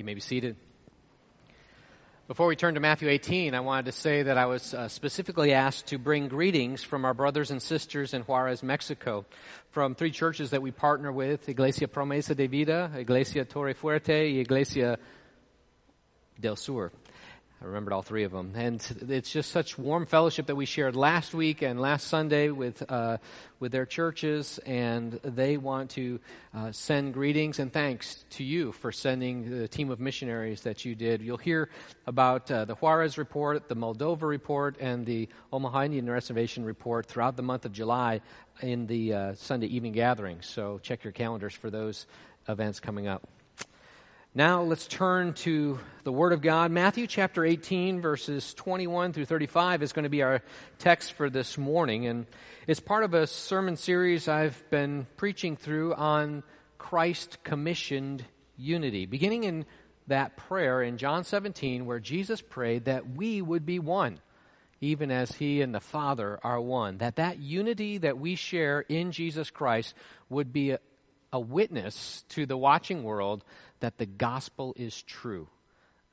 You may be seated. Before we turn to Matthew 18, I wanted to say that I was uh, specifically asked to bring greetings from our brothers and sisters in Juarez, Mexico, from three churches that we partner with Iglesia Promesa de Vida, Iglesia Torre Fuerte, Iglesia del Sur. I remembered all three of them. And it's just such warm fellowship that we shared last week and last Sunday with, uh, with their churches. And they want to uh, send greetings and thanks to you for sending the team of missionaries that you did. You'll hear about uh, the Juarez report, the Moldova report, and the Omaha Indian Reservation report throughout the month of July in the uh, Sunday evening gatherings. So check your calendars for those events coming up. Now let's turn to the Word of God. Matthew chapter 18, verses 21 through 35 is going to be our text for this morning. And it's part of a sermon series I've been preaching through on Christ commissioned unity. Beginning in that prayer in John 17, where Jesus prayed that we would be one, even as He and the Father are one. That that unity that we share in Jesus Christ would be a, a witness to the watching world that the gospel is true,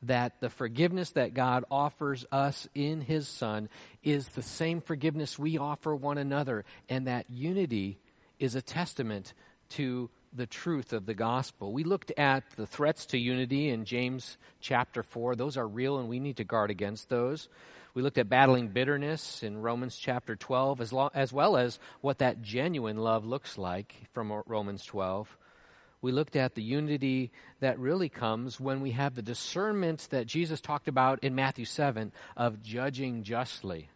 that the forgiveness that God offers us in His Son is the same forgiveness we offer one another, and that unity is a testament to the truth of the gospel. We looked at the threats to unity in James chapter 4. Those are real, and we need to guard against those. We looked at battling bitterness in Romans chapter 12, as, lo- as well as what that genuine love looks like from Romans 12 we looked at the unity that really comes when we have the discernment that Jesus talked about in Matthew 7 of judging justly.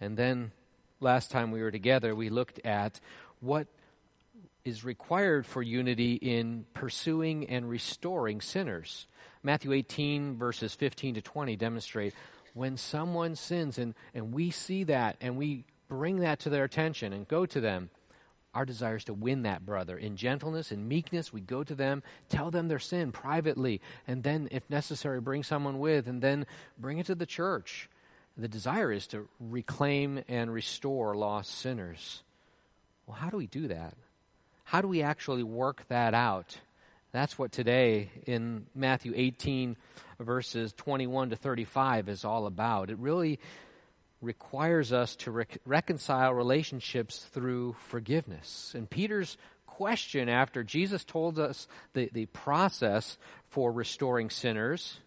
And then last time we were together, we looked at what is required for unity in pursuing and restoring sinners. Matthew 18, verses 15 to 20 demonstrate when someone sins and, and we see that and we bring that to their attention and go to them our desire is to win that brother. In gentleness and meekness, we go to them, tell them their sin privately, and then, if necessary, bring someone with, and then bring it to the church. The desire is to reclaim and restore lost sinners. Well, how do we do that? How do we actually work that out? That's what today in Matthew 18, verses 21 to 35, is all about. It really requires us to rec- reconcile relationships through forgiveness. And Peter's question after Jesus told us the, the process for restoring sinners,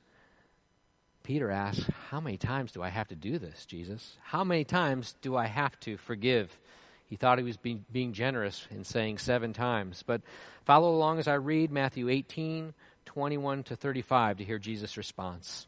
Peter asks, How many times do I have to do this, Jesus? How many times do I have to forgive? He thought he was being, being generous in saying seven times. But follow along as I read Matthew 18, 21 to 35 to hear Jesus' response.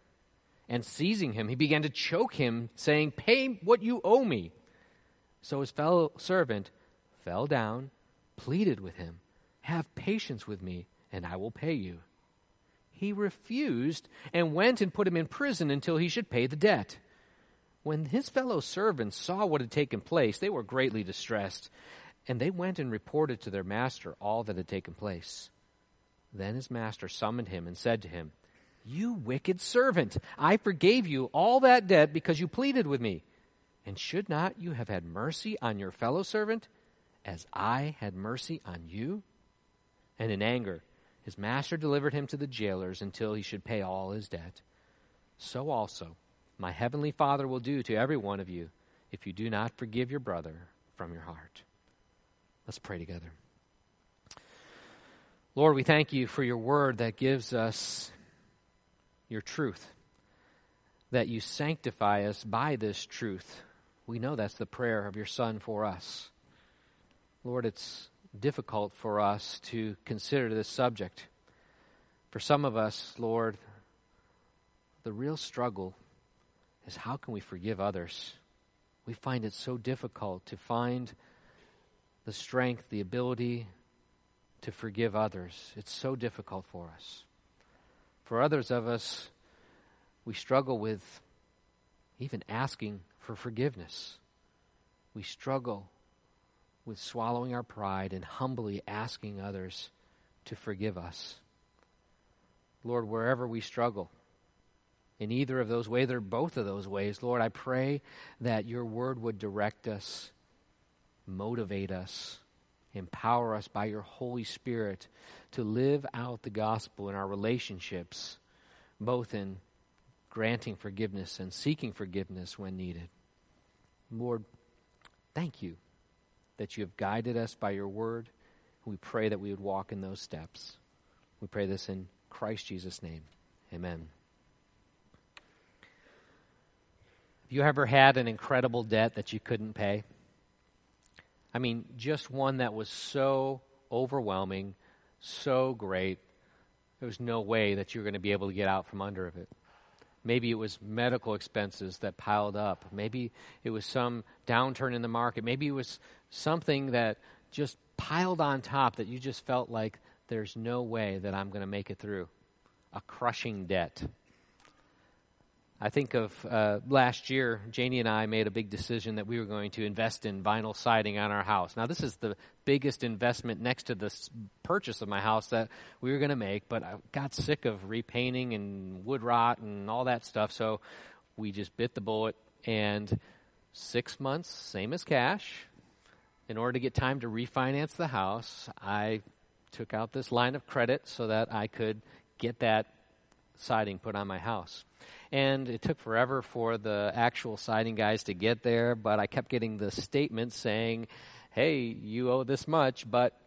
and seizing him, he began to choke him, saying, Pay what you owe me. So his fellow servant fell down, pleaded with him, Have patience with me, and I will pay you. He refused and went and put him in prison until he should pay the debt. When his fellow servants saw what had taken place, they were greatly distressed, and they went and reported to their master all that had taken place. Then his master summoned him and said to him, you wicked servant, I forgave you all that debt because you pleaded with me. And should not you have had mercy on your fellow servant as I had mercy on you? And in anger, his master delivered him to the jailers until he should pay all his debt. So also, my heavenly Father will do to every one of you if you do not forgive your brother from your heart. Let's pray together. Lord, we thank you for your word that gives us your truth, that you sanctify us by this truth. We know that's the prayer of your Son for us. Lord, it's difficult for us to consider this subject. For some of us, Lord, the real struggle is how can we forgive others? We find it so difficult to find the strength, the ability to forgive others. It's so difficult for us. For others of us, we struggle with even asking for forgiveness. We struggle with swallowing our pride and humbly asking others to forgive us. Lord, wherever we struggle, in either of those ways or both of those ways, Lord, I pray that your word would direct us, motivate us, empower us by your Holy Spirit to live out the gospel in our relationships, both in granting forgiveness and seeking forgiveness when needed. Lord, thank you that you have guided us by your word. We pray that we would walk in those steps. We pray this in Christ Jesus' name. Amen. Have you ever had an incredible debt that you couldn't pay? I mean, just one that was so overwhelming, so great, there was no way that you were going to be able to get out from under of it. Maybe it was medical expenses that piled up. Maybe it was some downturn in the market. Maybe it was something that just piled on top that you just felt like there's no way that I'm going to make it through. A crushing debt. I think of uh, last year, Janie and I made a big decision that we were going to invest in vinyl siding on our house. Now, this is the biggest investment next to the purchase of my house that we were going to make, but I got sick of repainting and wood rot and all that stuff, so we just bit the bullet. And six months, same as cash, in order to get time to refinance the house, I took out this line of credit so that I could get that siding put on my house. And it took forever for the actual siding guys to get there, but I kept getting the statement saying, hey, you owe this much, but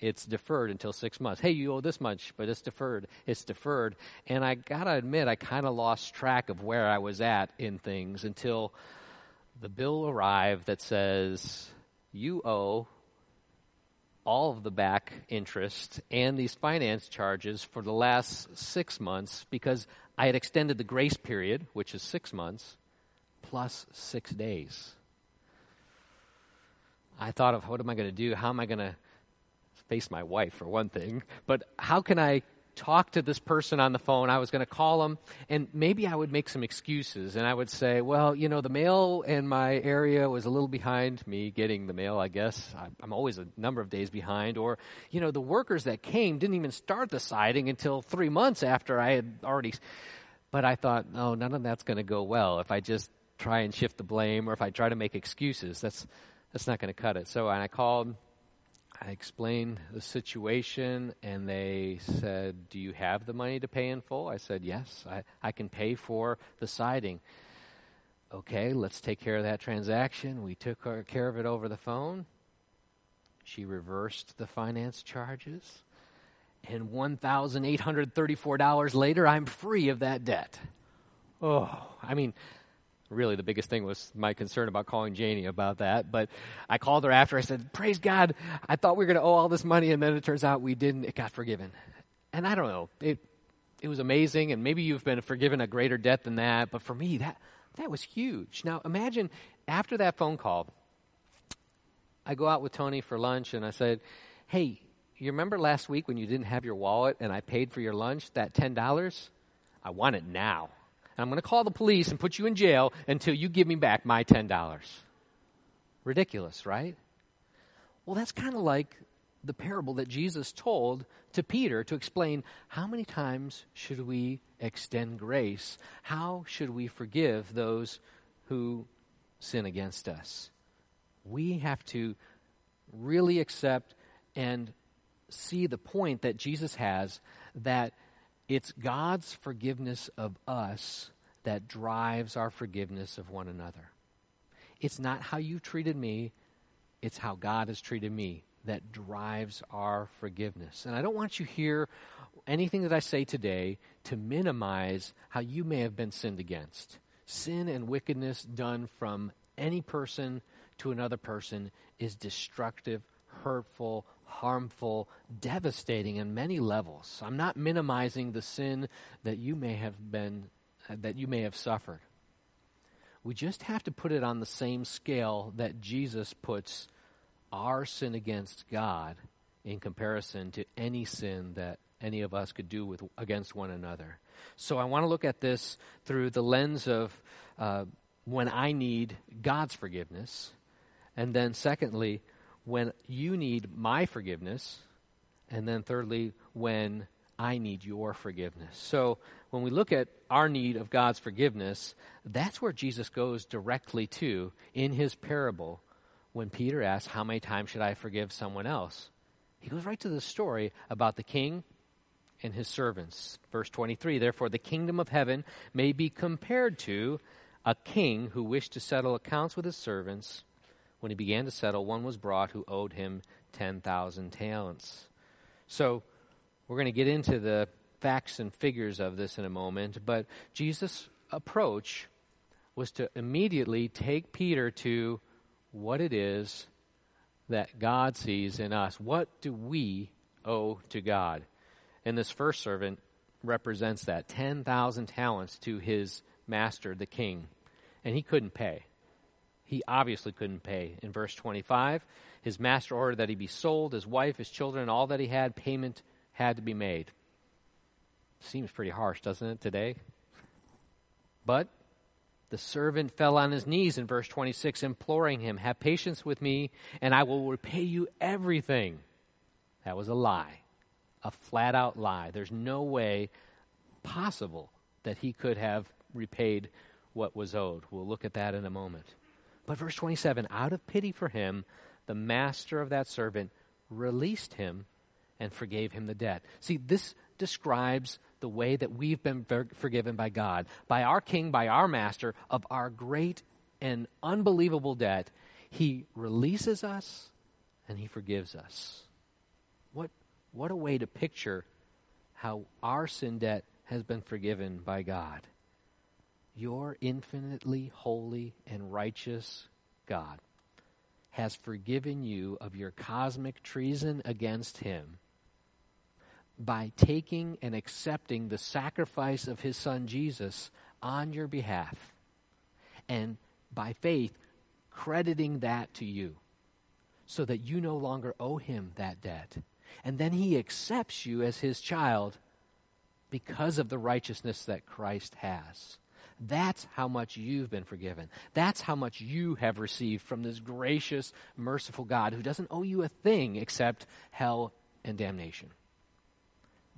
it's deferred until six months. Hey, you owe this much, but it's deferred. It's deferred. And I gotta admit, I kind of lost track of where I was at in things until the bill arrived that says, you owe all of the back interest and these finance charges for the last six months because I had extended the grace period, which is six months, plus six days. I thought of what am I going to do? How am I going to face my wife, for one thing? But how can I talk to this person on the phone. I was going to call them, and maybe I would make some excuses, and I would say, well, you know, the mail in my area was a little behind me getting the mail, I guess. I'm always a number of days behind. Or, you know, the workers that came didn't even start the siding until three months after I had already. But I thought, no, none of that's going to go well if I just try and shift the blame or if I try to make excuses. That's, that's not going to cut it. So and I called I explained the situation, and they said, Do you have the money to pay in full? I said, Yes, I, I can pay for the siding. Okay, let's take care of that transaction. We took uh, care of it over the phone. She reversed the finance charges. And $1,834 later, I'm free of that debt. Oh, I mean, really the biggest thing was my concern about calling Janie about that. But I called her after. I said, "Praise God! I thought we were going to owe all this money, and then it turns out we didn't. It got forgiven." And I don't know. It it was amazing, and maybe you've been forgiven a greater debt than that. But for me, that that was huge. Now imagine after that phone call, I go out with Tony for lunch, and I said, "Hey." You remember last week when you didn't have your wallet and I paid for your lunch, that $10? I want it now. I'm going to call the police and put you in jail until you give me back my $10. Ridiculous, right? Well, that's kind of like the parable that Jesus told to Peter to explain how many times should we extend grace? How should we forgive those who sin against us? We have to really accept and see the point that Jesus has that it's God's forgiveness of us that drives our forgiveness of one another. It's not how you treated me, it's how God has treated me that drives our forgiveness. And I don't want you here anything that I say today to minimize how you may have been sinned against. Sin and wickedness done from any person to another person is destructive, hurtful, harmful, devastating in many levels. I'm not minimizing the sin that you may have been that you may have suffered. We just have to put it on the same scale that Jesus puts our sin against God in comparison to any sin that any of us could do with against one another. So I want to look at this through the lens of uh, when I need God's forgiveness, and then secondly, when you need my forgiveness, and then thirdly, when I need your forgiveness. So when we look at our need of God's forgiveness, that's where Jesus goes directly to in his parable when Peter asks, How many times should I forgive someone else? He goes right to the story about the king and his servants. Verse 23 Therefore, the kingdom of heaven may be compared to a king who wished to settle accounts with his servants. When he began to settle, one was brought who owed him 10,000 talents. So, we're going to get into the facts and figures of this in a moment, but Jesus' approach was to immediately take Peter to what it is that God sees in us. What do we owe to God? And this first servant represents that 10,000 talents to his master, the king. And he couldn't pay. He obviously couldn't pay. In verse 25, his master ordered that he be sold, his wife, his children, all that he had, payment had to be made. Seems pretty harsh, doesn't it, today? But the servant fell on his knees in verse 26, imploring him, Have patience with me, and I will repay you everything. That was a lie, a flat out lie. There's no way possible that he could have repaid what was owed. We'll look at that in a moment. But verse 27 out of pity for him, the master of that servant released him and forgave him the debt. See, this describes the way that we've been forgiven by God, by our King, by our Master, of our great and unbelievable debt. He releases us and He forgives us. What, what a way to picture how our sin debt has been forgiven by God. Your infinitely holy and righteous God has forgiven you of your cosmic treason against Him by taking and accepting the sacrifice of his son Jesus on your behalf and by faith crediting that to you so that you no longer owe him that debt. And then he accepts you as his child because of the righteousness that Christ has. That's how much you've been forgiven. That's how much you have received from this gracious, merciful God who doesn't owe you a thing except hell and damnation.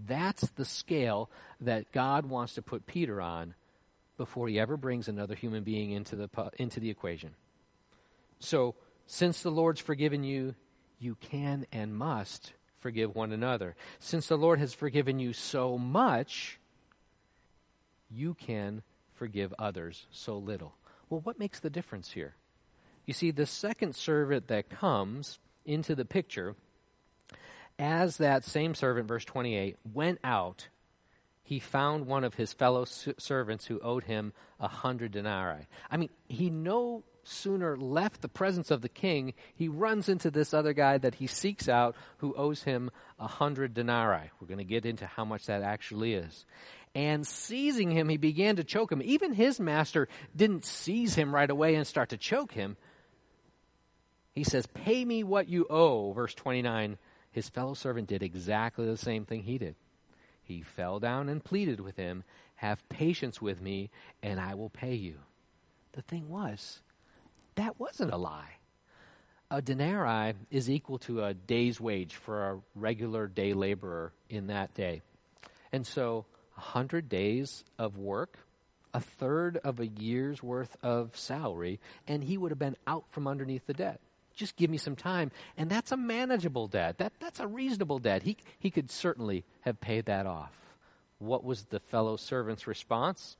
That's the scale that God wants to put Peter on before he ever brings another human being into the, into the equation. So, since the Lord's forgiven you, you can and must forgive one another. Since the Lord has forgiven you so much, you can forgive others so little. Well, what makes the difference here? You see, the second servant that comes into the picture as that same servant, verse 28, went out, he found one of his fellow servants who owed him a hundred denarii. I mean, he no sooner left the presence of the king, he runs into this other guy that he seeks out who owes him a hundred denarii. We're going to get into how much that actually is. And seizing him, he began to choke him. Even his master didn't seize him right away and start to choke him. He says, Pay me what you owe, verse 29 his fellow servant did exactly the same thing he did. He fell down and pleaded with him, Have patience with me, and I will pay you. The thing was, that wasn't a lie. A denarii is equal to a day's wage for a regular day laborer in that day. And so, a hundred days of work, a third of a year's worth of salary, and he would have been out from underneath the debt just give me some time. And that's a manageable debt. That, that's a reasonable debt. He, he could certainly have paid that off. What was the fellow servant's response?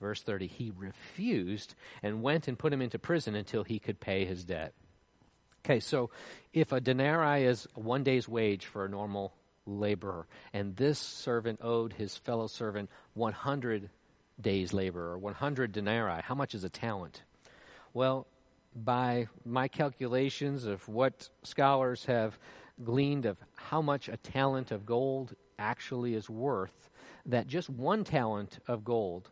Verse 30 He refused and went and put him into prison until he could pay his debt. Okay, so if a denarii is one day's wage for a normal laborer. And this servant owed his fellow servant 100 days' labor or 100 denarii. How much is a talent? Well, by my calculations of what scholars have gleaned of how much a talent of gold actually is worth, that just one talent of gold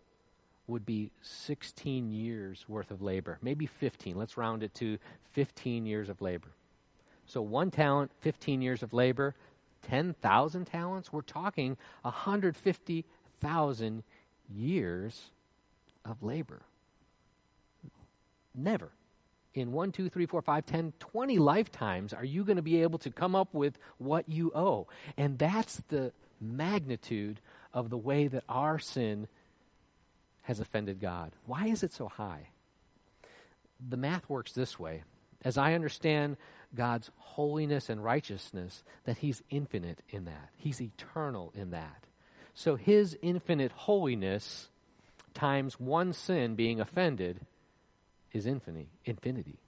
would be 16 years worth of labor, maybe 15. Let's round it to 15 years of labor. So one talent, 15 years of labor, 10,000 talents, we're talking 150,000 years of labor. Never in one, two, three, four, five, ten, twenty lifetimes are you going to be able to come up with what you owe. And that's the magnitude of the way that our sin has offended God. Why is it so high? The math works this way. As I understand God's holiness and righteousness, that He's infinite in that, He's eternal in that. So His infinite holiness times one sin being offended is infinity, infinity.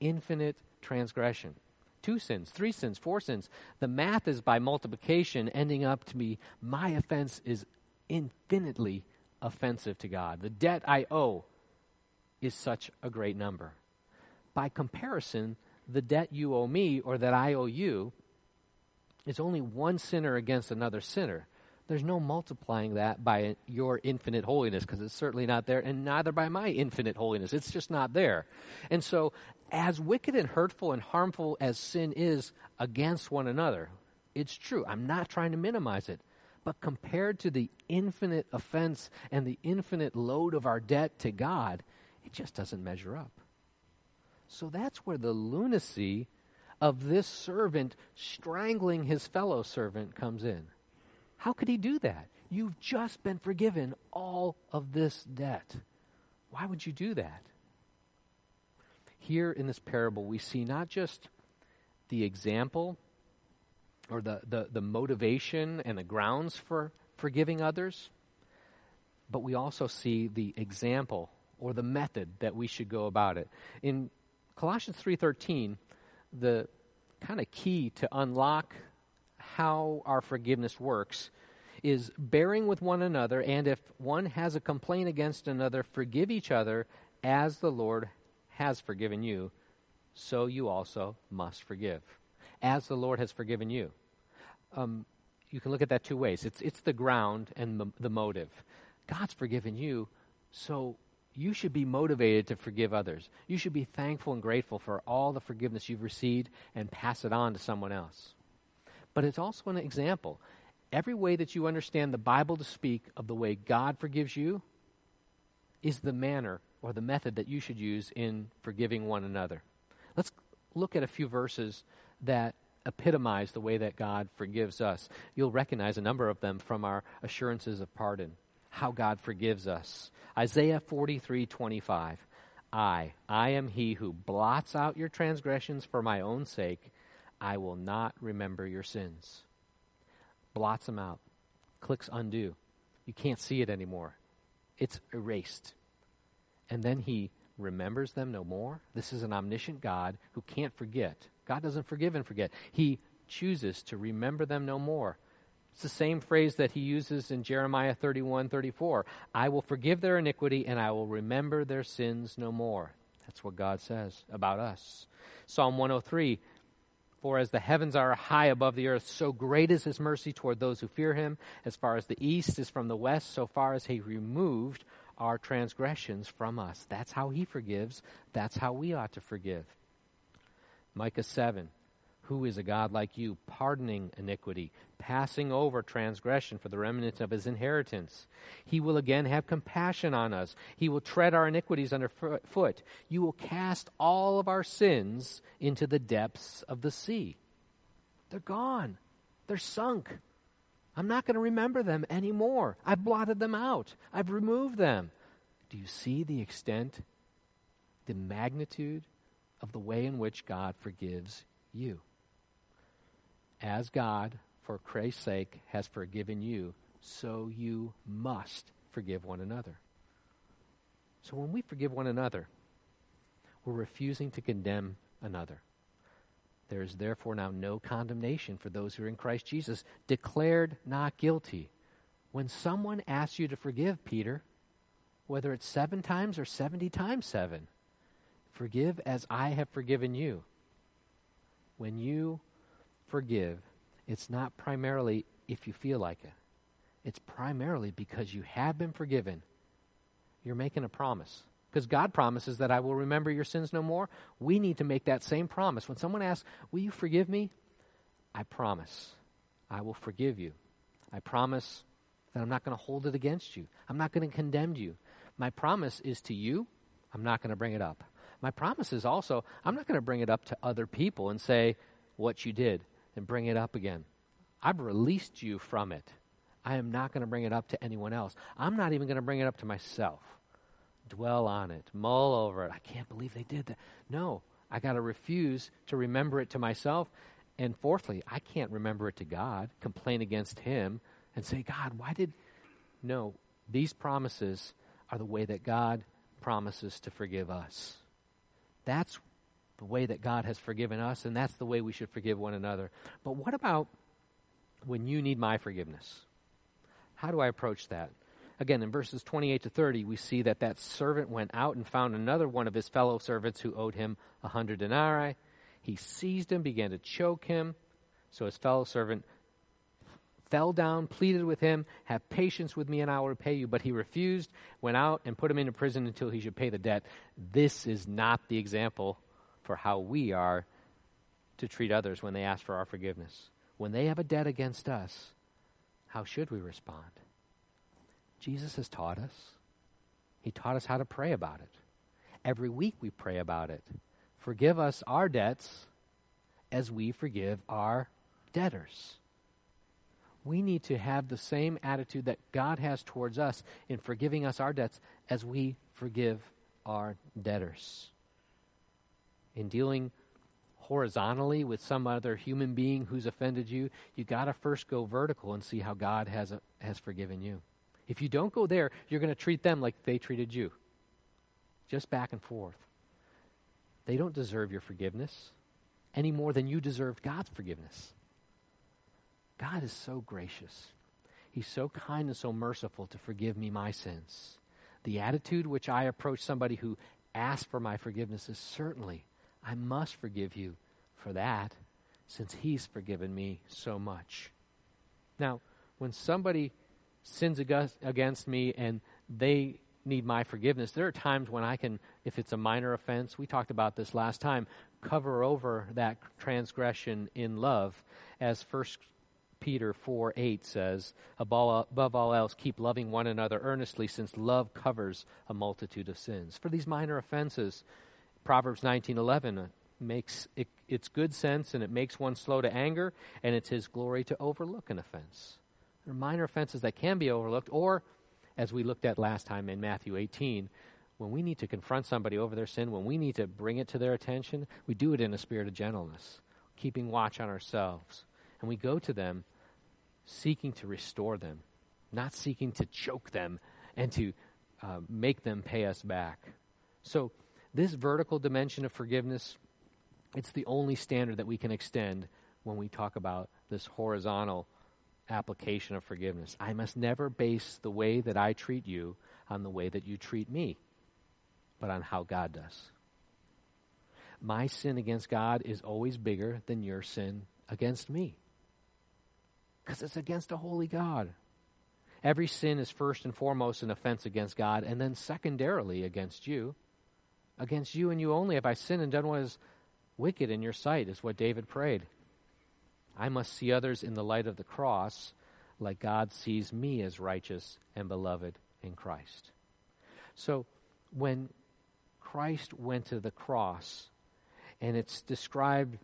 Infinite transgression. Two sins, three sins, four sins. The math is by multiplication, ending up to be my offense is infinitely offensive to God. The debt I owe is such a great number. By comparison, the debt you owe me or that I owe you is only one sinner against another sinner. There's no multiplying that by your infinite holiness because it's certainly not there, and neither by my infinite holiness. It's just not there. And so, as wicked and hurtful and harmful as sin is against one another, it's true. I'm not trying to minimize it. But compared to the infinite offense and the infinite load of our debt to God, it just doesn't measure up. So that's where the lunacy of this servant strangling his fellow servant comes in. How could he do that? You've just been forgiven all of this debt. Why would you do that? Here in this parable, we see not just the example or the, the, the motivation and the grounds for forgiving others, but we also see the example or the method that we should go about it. In Colossians 3:13, the kind of key to unlock how our forgiveness works is bearing with one another, and if one has a complaint against another, forgive each other as the Lord has forgiven you, so you also must forgive. As the Lord has forgiven you. Um, you can look at that two ways it's, it's the ground and the, the motive. God's forgiven you, so you should be motivated to forgive others. You should be thankful and grateful for all the forgiveness you've received and pass it on to someone else but it's also an example. Every way that you understand the Bible to speak of the way God forgives you is the manner or the method that you should use in forgiving one another. Let's look at a few verses that epitomize the way that God forgives us. You'll recognize a number of them from our assurances of pardon, how God forgives us. Isaiah 43 25. I, I am he who blots out your transgressions for my own sake I will not remember your sins. Blots them out. Clicks undo. You can't see it anymore. It's erased. And then he remembers them no more. This is an omniscient God who can't forget. God doesn't forgive and forget. He chooses to remember them no more. It's the same phrase that he uses in Jeremiah 31 34. I will forgive their iniquity and I will remember their sins no more. That's what God says about us. Psalm 103 for as the heavens are high above the earth, so great is his mercy toward those who fear him. As far as the east is from the west, so far as he removed our transgressions from us. That's how he forgives. That's how we ought to forgive. Micah 7 who is a God like you, pardoning iniquity, passing over transgression for the remnant of his inheritance? He will again have compassion on us. He will tread our iniquities underfoot. You will cast all of our sins into the depths of the sea. They're gone, they're sunk. I'm not going to remember them anymore. I've blotted them out, I've removed them. Do you see the extent, the magnitude of the way in which God forgives you? As God, for Christ's sake, has forgiven you, so you must forgive one another. So when we forgive one another, we're refusing to condemn another. There is therefore now no condemnation for those who are in Christ Jesus, declared not guilty. When someone asks you to forgive, Peter, whether it's seven times or 70 times seven, forgive as I have forgiven you. When you forgive, it's not primarily if you feel like it, it's primarily because you have been forgiven. You're making a promise. Because God promises that I will remember your sins no more. We need to make that same promise. When someone asks, Will you forgive me? I promise I will forgive you. I promise that I'm not going to hold it against you. I'm not going to condemn you. My promise is to you, I'm not going to bring it up. My promise is also, I'm not going to bring it up to other people and say what you did and bring it up again. I've released you from it. I am not going to bring it up to anyone else. I'm not even going to bring it up to myself dwell on it, mull over it. I can't believe they did that. No, I got to refuse to remember it to myself. And fourthly, I can't remember it to God, complain against Him, and say, God, why did. No, these promises are the way that God promises to forgive us. That's the way that God has forgiven us, and that's the way we should forgive one another. But what about when you need my forgiveness? How do I approach that? Again, in verses 28 to 30, we see that that servant went out and found another one of his fellow servants who owed him a hundred denarii. He seized him, began to choke him. So his fellow servant fell down, pleaded with him, Have patience with me, and I will repay you. But he refused, went out, and put him into prison until he should pay the debt. This is not the example for how we are to treat others when they ask for our forgiveness. When they have a debt against us, how should we respond? Jesus has taught us. He taught us how to pray about it. Every week we pray about it. Forgive us our debts as we forgive our debtors. We need to have the same attitude that God has towards us in forgiving us our debts as we forgive our debtors. In dealing horizontally with some other human being who's offended you, you got to first go vertical and see how God has, a, has forgiven you. If you don't go there, you're going to treat them like they treated you. Just back and forth. They don't deserve your forgiveness any more than you deserved God's forgiveness. God is so gracious. He's so kind and so merciful to forgive me my sins. The attitude which I approach somebody who asks for my forgiveness is certainly, I must forgive you for that, since He's forgiven me so much. Now, when somebody sins against me and they need my forgiveness. There are times when I can, if it's a minor offense, we talked about this last time, cover over that transgression in love. As 1 Peter 4 8 says, above all else, keep loving one another earnestly, since love covers a multitude of sins. For these minor offenses, Proverbs 19:11 makes it, it's good sense and it makes one slow to anger, and it's his glory to overlook an offense. There are minor offenses that can be overlooked, or, as we looked at last time in Matthew 18, when we need to confront somebody over their sin, when we need to bring it to their attention, we do it in a spirit of gentleness, keeping watch on ourselves. And we go to them seeking to restore them, not seeking to choke them and to uh, make them pay us back. So, this vertical dimension of forgiveness, it's the only standard that we can extend when we talk about this horizontal application of forgiveness. I must never base the way that I treat you on the way that you treat me, but on how God does. My sin against God is always bigger than your sin against me because it's against a holy God. Every sin is first and foremost an offense against God, and then secondarily against you. Against you and you only have I sinned and done what is wicked in your sight, is what David prayed. I must see others in the light of the cross, like God sees me as righteous and beloved in Christ. So, when Christ went to the cross, and it's described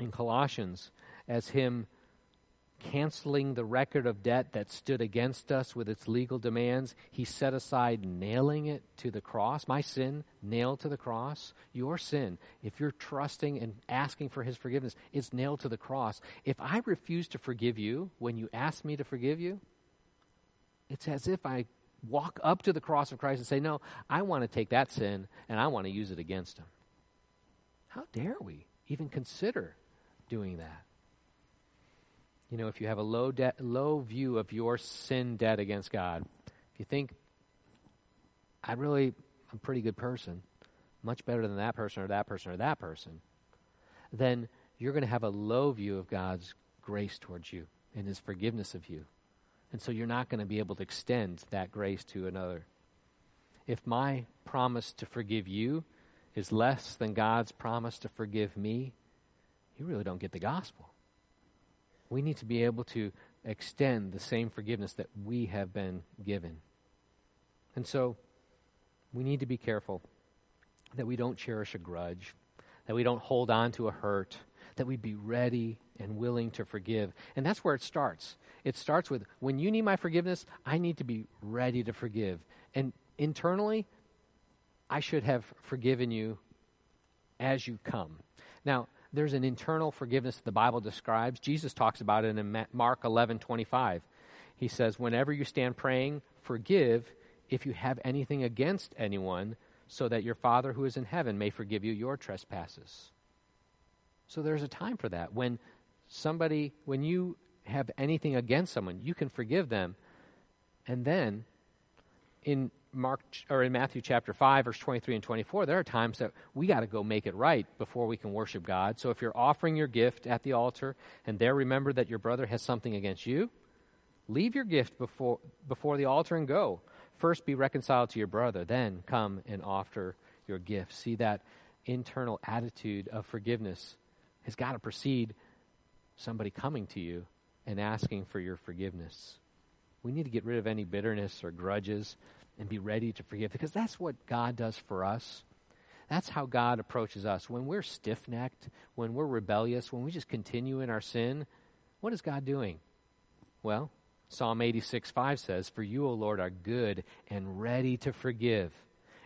in Colossians as him canceling the record of debt that stood against us with its legal demands. He set aside nailing it to the cross. My sin nailed to the cross. Your sin, if you're trusting and asking for His forgiveness, it's nailed to the cross. If I refuse to forgive you when you ask me to forgive you, it's as if I walk up to the cross of Christ and say, No, I want to take that sin and I want to use it against Him. How dare we even consider doing that. You know, if you have a low, de- low view of your sin debt against God, if you think, I really, I'm a pretty good person, much better than that person or that person or that person, then you're going to have a low view of God's grace towards you and his forgiveness of you. And so you're not going to be able to extend that grace to another. If my promise to forgive you is less than God's promise to forgive me, you really don't get the gospel. We need to be able to extend the same forgiveness that we have been given. And so we need to be careful that we don't cherish a grudge, that we don't hold on to a hurt, that we be ready and willing to forgive. And that's where it starts. It starts with when you need my forgiveness, I need to be ready to forgive. And internally, I should have forgiven you as you come. Now, there's an internal forgiveness the Bible describes. Jesus talks about it in Mark 11 25. He says, Whenever you stand praying, forgive if you have anything against anyone, so that your Father who is in heaven may forgive you your trespasses. So there's a time for that. When somebody, when you have anything against someone, you can forgive them. And then in Mark or in Matthew chapter 5 verse 23 and 24 there are times that we got to go make it right before we can worship God. So if you're offering your gift at the altar and there remember that your brother has something against you, leave your gift before before the altar and go. First be reconciled to your brother, then come and offer your gift. See that internal attitude of forgiveness has got to precede somebody coming to you and asking for your forgiveness. We need to get rid of any bitterness or grudges and be ready to forgive because that's what God does for us. That's how God approaches us. When we're stiff necked, when we're rebellious, when we just continue in our sin, what is God doing? Well, Psalm 86 5 says, For you, O Lord, are good and ready to forgive,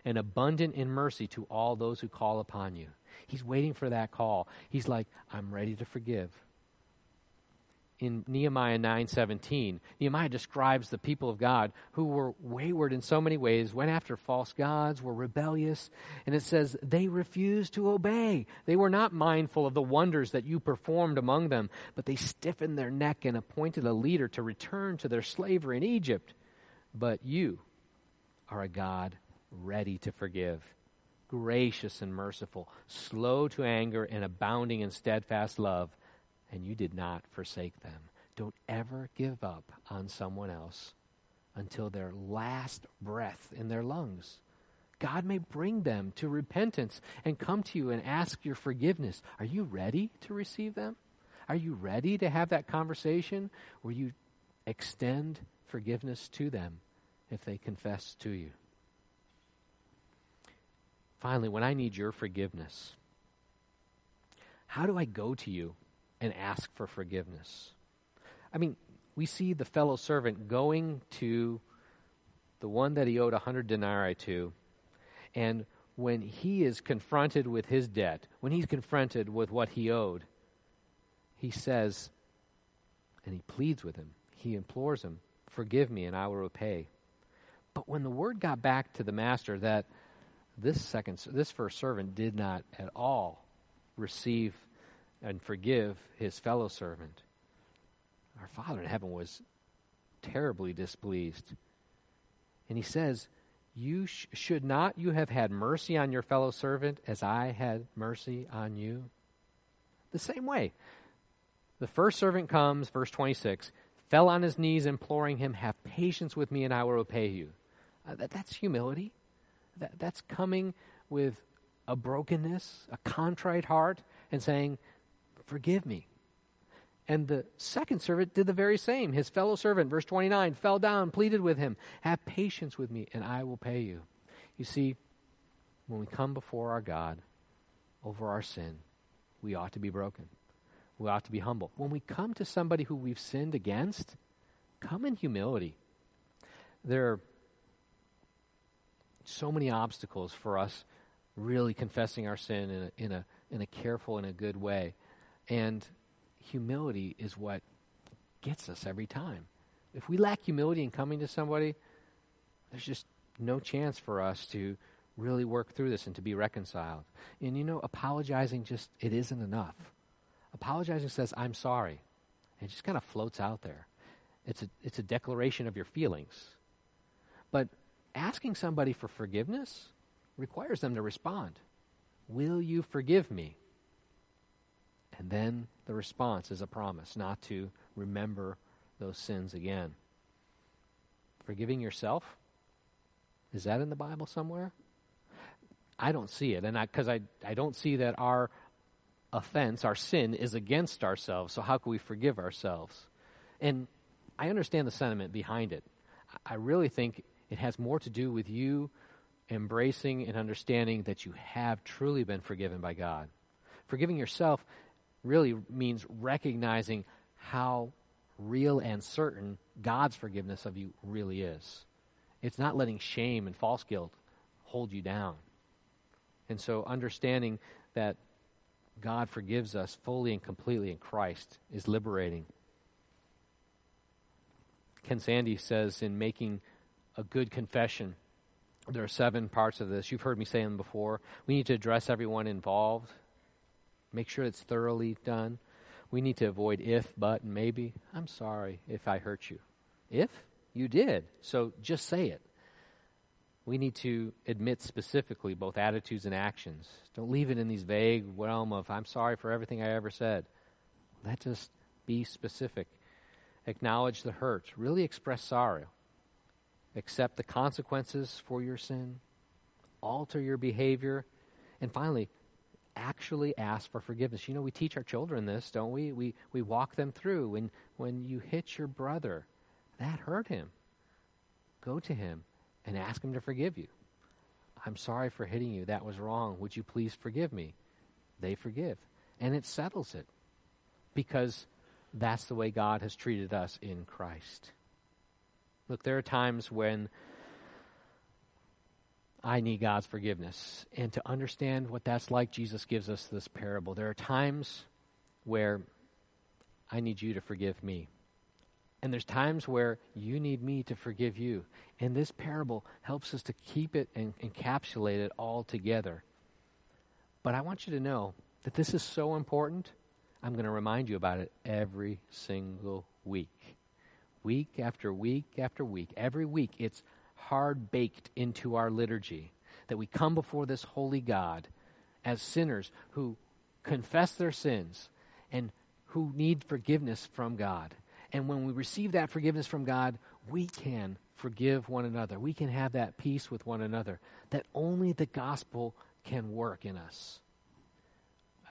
and abundant in mercy to all those who call upon you. He's waiting for that call. He's like, I'm ready to forgive in Nehemiah 9:17. Nehemiah describes the people of God who were wayward in so many ways, went after false gods, were rebellious, and it says they refused to obey. They were not mindful of the wonders that you performed among them, but they stiffened their neck and appointed a leader to return to their slavery in Egypt. But you are a God ready to forgive, gracious and merciful, slow to anger and abounding in steadfast love and you did not forsake them. Don't ever give up on someone else until their last breath in their lungs. God may bring them to repentance and come to you and ask your forgiveness. Are you ready to receive them? Are you ready to have that conversation where you extend forgiveness to them if they confess to you? Finally, when I need your forgiveness, how do I go to you and ask for forgiveness. I mean, we see the fellow servant going to the one that he owed a hundred denarii to, and when he is confronted with his debt, when he's confronted with what he owed, he says, and he pleads with him, he implores him, Forgive me, and I will repay. But when the word got back to the master that this second, this first servant did not at all receive and forgive his fellow servant. Our Father in heaven was terribly displeased. And he says, You sh- should not you have had mercy on your fellow servant as I had mercy on you? The same way. The first servant comes, verse 26, fell on his knees, imploring him, Have patience with me, and I will repay you. Uh, that, that's humility. That, that's coming with a brokenness, a contrite heart, and saying, Forgive me. And the second servant did the very same. His fellow servant, verse 29, fell down, pleaded with him, Have patience with me, and I will pay you. You see, when we come before our God over our sin, we ought to be broken. We ought to be humble. When we come to somebody who we've sinned against, come in humility. There are so many obstacles for us really confessing our sin in a, in a, in a careful and a good way. And humility is what gets us every time. If we lack humility in coming to somebody, there's just no chance for us to really work through this and to be reconciled. And you know, apologizing just, it isn't enough. Apologizing says, I'm sorry. And it just kind of floats out there. It's a, it's a declaration of your feelings. But asking somebody for forgiveness requires them to respond Will you forgive me? And then the response is a promise not to remember those sins again. Forgiving yourself? Is that in the Bible somewhere? I don't see it. And because I, I, I don't see that our offense, our sin, is against ourselves. So how can we forgive ourselves? And I understand the sentiment behind it. I really think it has more to do with you embracing and understanding that you have truly been forgiven by God. Forgiving yourself really means recognizing how real and certain God's forgiveness of you really is. It's not letting shame and false guilt hold you down. And so understanding that God forgives us fully and completely in Christ is liberating. Ken Sande says in making a good confession, there are seven parts of this. You've heard me say them before. We need to address everyone involved, make sure it's thoroughly done. We need to avoid if, but, and maybe. I'm sorry if I hurt you. If? You did. So just say it. We need to admit specifically both attitudes and actions. Don't leave it in these vague realm of, I'm sorry for everything I ever said. Let us be specific. Acknowledge the hurt. Really express sorrow. Accept the consequences for your sin. Alter your behavior. And finally, actually ask for forgiveness. You know, we teach our children this, don't we? We, we walk them through. When, when you hit your brother, that hurt him. Go to him and ask him to forgive you. I'm sorry for hitting you. That was wrong. Would you please forgive me? They forgive. And it settles it because that's the way God has treated us in Christ. Look, there are times when I need God's forgiveness. And to understand what that's like, Jesus gives us this parable. There are times where I need you to forgive me. And there's times where you need me to forgive you. And this parable helps us to keep it and encapsulate it all together. But I want you to know that this is so important. I'm going to remind you about it every single week. Week after week after week. Every week, it's hard baked into our liturgy that we come before this holy God as sinners who confess their sins and who need forgiveness from God. And when we receive that forgiveness from God, we can forgive one another. We can have that peace with one another that only the gospel can work in us.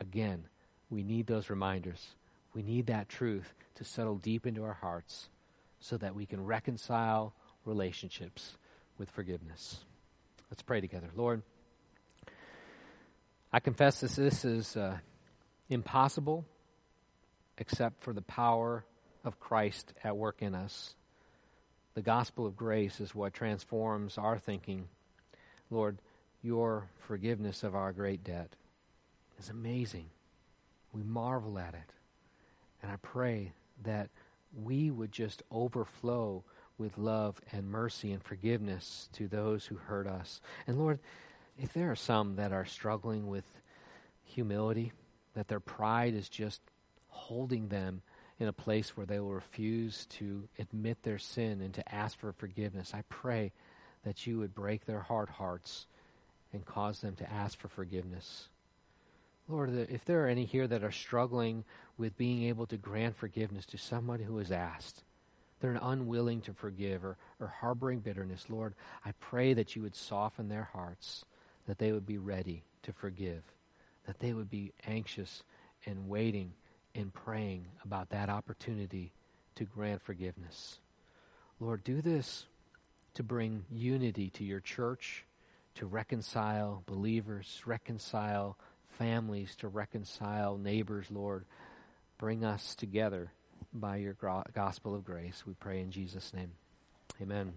Again, we need those reminders. We need that truth to settle deep into our hearts so that we can reconcile relationships with forgiveness. Let's pray together. Lord, I confess this, this is uh, impossible except for the power of Christ at work in us. The gospel of grace is what transforms our thinking. Lord, your forgiveness of our great debt is amazing. We marvel at it. And I pray that we would just overflow with love and mercy and forgiveness to those who hurt us. And Lord, if there are some that are struggling with humility, that their pride is just holding them in a place where they will refuse to admit their sin and to ask for forgiveness, I pray that you would break their hard hearts and cause them to ask for forgiveness. Lord, if there are any here that are struggling with being able to grant forgiveness to someone who has asked, they're unwilling to forgive or, or harboring bitterness, Lord, I pray that you would soften their hearts, that they would be ready to forgive, that they would be anxious and waiting and praying about that opportunity to grant forgiveness. Lord, do this to bring unity to your church, to reconcile believers, reconcile families, to reconcile neighbors, Lord. Bring us together by your gospel of grace. We pray in Jesus' name. Amen.